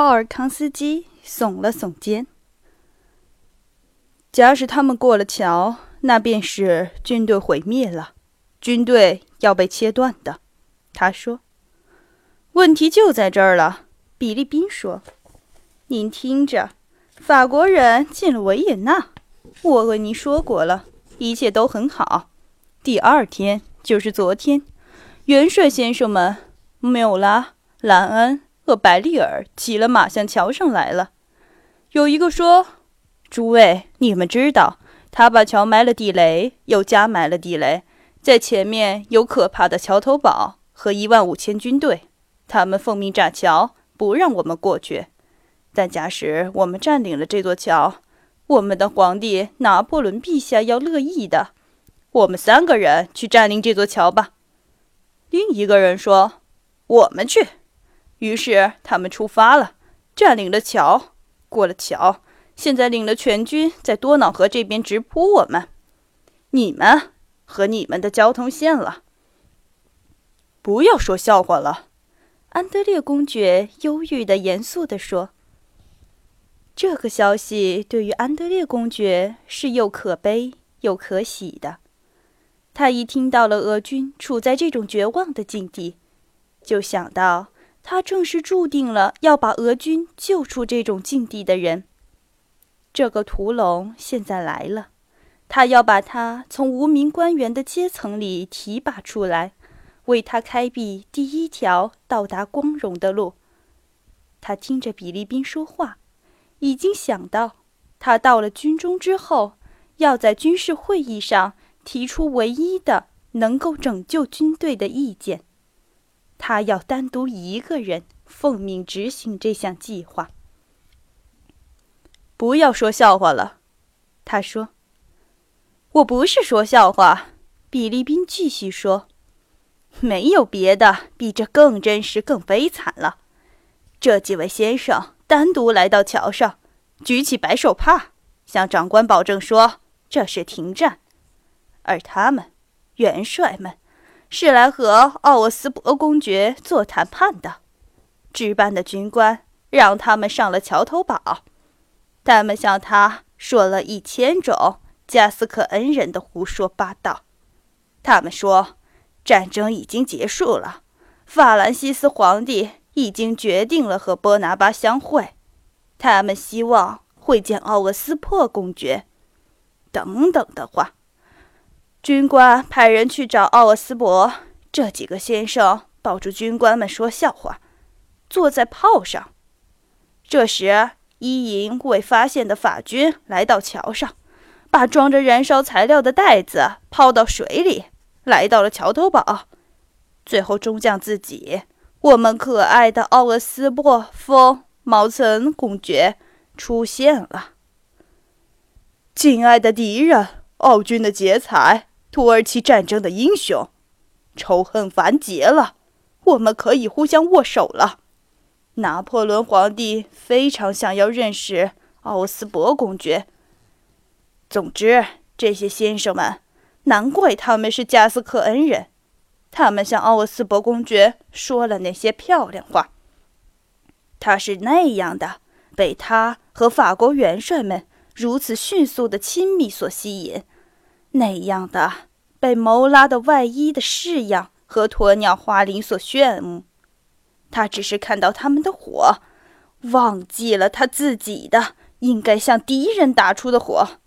鲍尔康斯基耸了耸肩。假使他们过了桥，那便是军队毁灭了，军队要被切断的。他说：“问题就在这儿了。”比利宾说：“您听着，法国人进了维也纳，我和您说过了，一切都很好。第二天就是昨天，元帅先生们缪拉、兰恩和白利尔骑了马向桥上来了。有一个说。”诸位，你们知道，他把桥埋了地雷，又加埋了地雷，在前面有可怕的桥头堡和一万五千军队，他们奉命炸桥，不让我们过去。但假使我们占领了这座桥，我们的皇帝拿破仑陛下要乐意的。我们三个人去占领这座桥吧。另一个人说：“我们去。”于是他们出发了，占领了桥，过了桥。现在领了全军在多瑙河这边直扑我们，你们和你们的交通线了。不要说笑话了，安德烈公爵忧郁的、严肃地说。这个消息对于安德烈公爵是又可悲又可喜的。他一听到了俄军处在这种绝望的境地，就想到他正是注定了要把俄军救出这种境地的人。这个屠龙现在来了，他要把他从无名官员的阶层里提拔出来，为他开辟第一条到达光荣的路。他听着比利宾说话，已经想到，他到了军中之后，要在军事会议上提出唯一的能够拯救军队的意见。他要单独一个人奉命执行这项计划。不要说笑话了，他说。我不是说笑话，比利宾继续说。没有别的比这更真实、更悲惨了。这几位先生单独来到桥上，举起白手帕，向长官保证说这是停战，而他们，元帅们，是来和奥沃斯伯公爵做谈判的。值班的军官让他们上了桥头堡。他们向他说了一千种加斯克恩人的胡说八道。他们说，战争已经结束了，法兰西斯皇帝已经决定了和波拿巴相会，他们希望会见奥沃斯珀公爵，等等的话。军官派人去找奥尔斯伯，这几个先生抱住军官们说笑话，坐在炮上。这时。一营未发现的法军来到桥上，把装着燃烧材料的袋子抛到水里，来到了桥头堡。最后，中将自己，我们可爱的奥尔斯伯风毛岑公爵出现了。敬爱的敌人，奥军的劫财，土耳其战争的英雄，仇恨完结了，我们可以互相握手了。拿破仑皇帝非常想要认识奥斯伯公爵。总之，这些先生们，难怪他们是加斯克恩人。他们向奥斯伯公爵说了那些漂亮话。他是那样的被他和法国元帅们如此迅速的亲密所吸引，那样的被谋拉的外衣的式样和鸵鸟花翎所炫目。他只是看到他们的火，忘记了他自己的应该向敌人打出的火。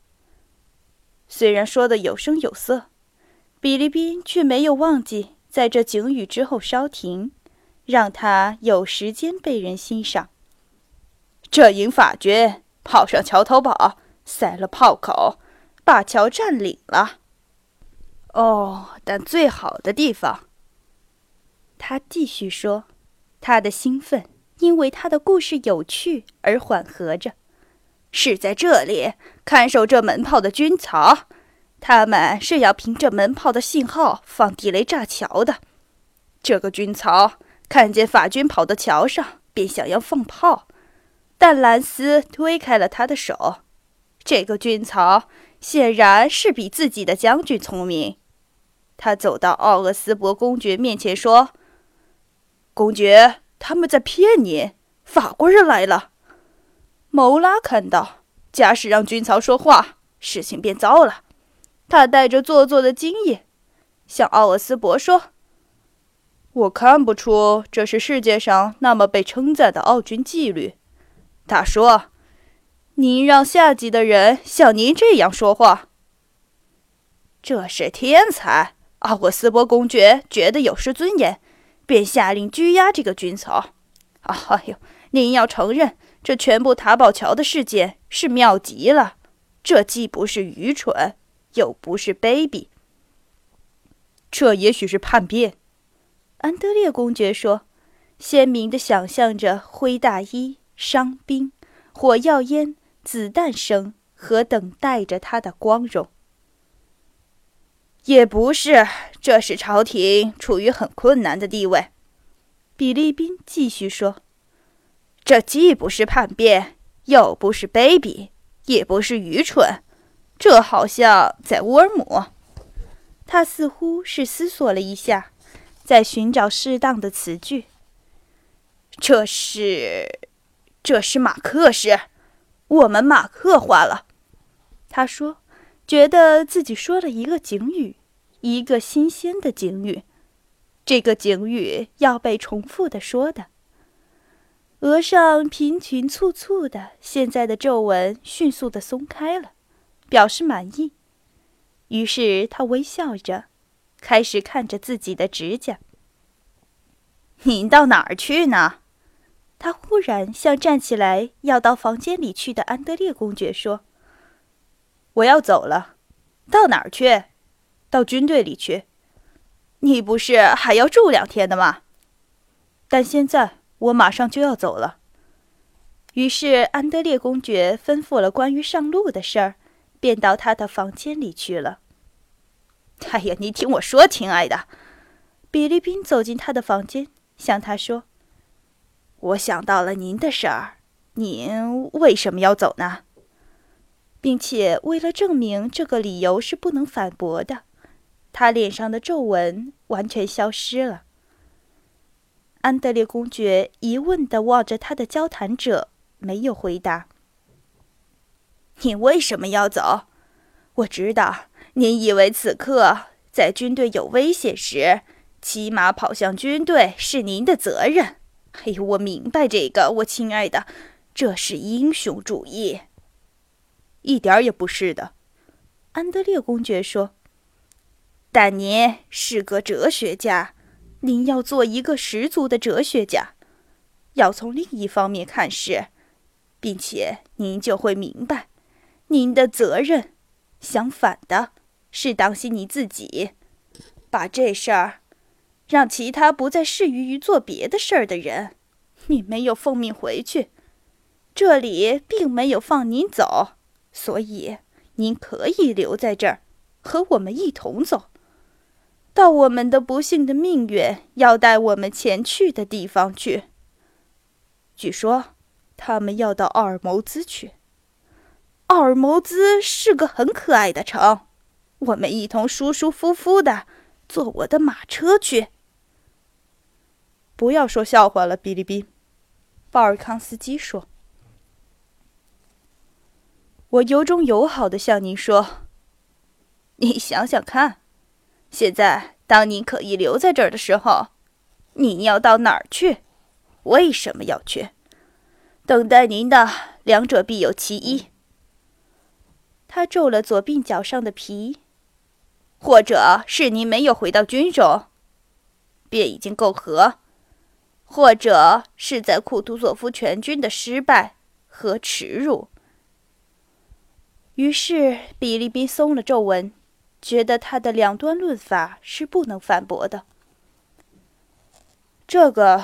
虽然说的有声有色，比利宾却没有忘记在这警语之后稍停，让他有时间被人欣赏。这营法军跑上桥头堡，塞了炮口，把桥占领了。哦，但最好的地方，他继续说。他的兴奋因为他的故事有趣而缓和着。是在这里看守这门炮的军曹，他们是要凭着门炮的信号放地雷炸桥的。这个军曹看见法军跑到桥上，便想要放炮，但兰斯推开了他的手。这个军曹显然是比自己的将军聪明。他走到奥厄斯伯公爵面前说。公爵，他们在骗你，法国人来了。谋拉看到，假使让军曹说话，事情变糟了。他带着做作的惊异，向奥厄斯伯说：“我看不出这是世界上那么被称赞的奥军纪律。”他说：“您让下级的人像您这样说话，这是天才。”奥尔斯伯公爵觉得有失尊严，便下令拘押这个军曹。哎呦，您要承认，这全部塔堡桥的事件是妙极了。这既不是愚蠢，又不是卑鄙。这也许是叛变。安德烈公爵说，鲜明地想象着灰大衣。伤兵、火药烟、子弹声和等待着他的光荣，也不是。这使朝廷处于很困难的地位。比利宾继续说：“这既不是叛变，又不是卑鄙，也不是愚蠢。这好像在乌尔姆。”他似乎是思索了一下，在寻找适当的词句。这是。这是马克诗，我们马克化了。他说，觉得自己说了一个警语，一个新鲜的警语。这个警语要被重复的说的。额上频频簇簇的现在的皱纹迅速的松开了，表示满意。于是他微笑着，开始看着自己的指甲。您到哪儿去呢？他忽然向站起来要到房间里去的安德烈公爵说：“我要走了，到哪儿去？到军队里去。你不是还要住两天的吗？但现在我马上就要走了。”于是安德烈公爵吩咐了关于上路的事儿，便到他的房间里去了。哎呀，你听我说，亲爱的，比利宾走进他的房间，向他说。我想到了您的事儿，您为什么要走呢？并且为了证明这个理由是不能反驳的，他脸上的皱纹完全消失了。安德烈公爵疑问地望着他的交谈者，没有回答。你为什么要走？我知道，您以为此刻在军队有危险时，骑马跑向军队是您的责任。哎，我明白这个，我亲爱的，这是英雄主义。一点儿也不是的，安德烈公爵说。但您是个哲学家，您要做一个十足的哲学家，要从另一方面看事，并且您就会明白，您的责任，相反的，是当心你自己，把这事儿。让其他不再适于于做别的事儿的人，你没有奉命回去，这里并没有放您走，所以您可以留在这儿，和我们一同走，到我们的不幸的命运要带我们前去的地方去。据说，他们要到奥尔谋兹去。奥尔谋兹是个很可爱的城，我们一同舒舒服服的坐我的马车去。不要说笑话了，比利宾。鲍尔康斯基说：“我由衷友好的向您说，你想想看，现在当您可以留在这儿的时候，你要到哪儿去？为什么要去？等待您的两者必有其一。”他皱了左鬓角上的皮，或者是您没有回到军中，便已经够和。或者是在库图佐夫全军的失败和耻辱。于是比利宾松了皱纹，觉得他的两端论法是不能反驳的。这个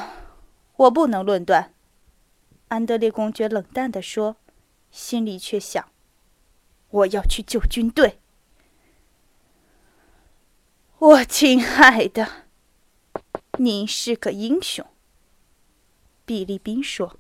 我不能论断，安德烈公爵冷淡地说，心里却想：我要去救军队。我亲爱的，您是个英雄。比利宾说。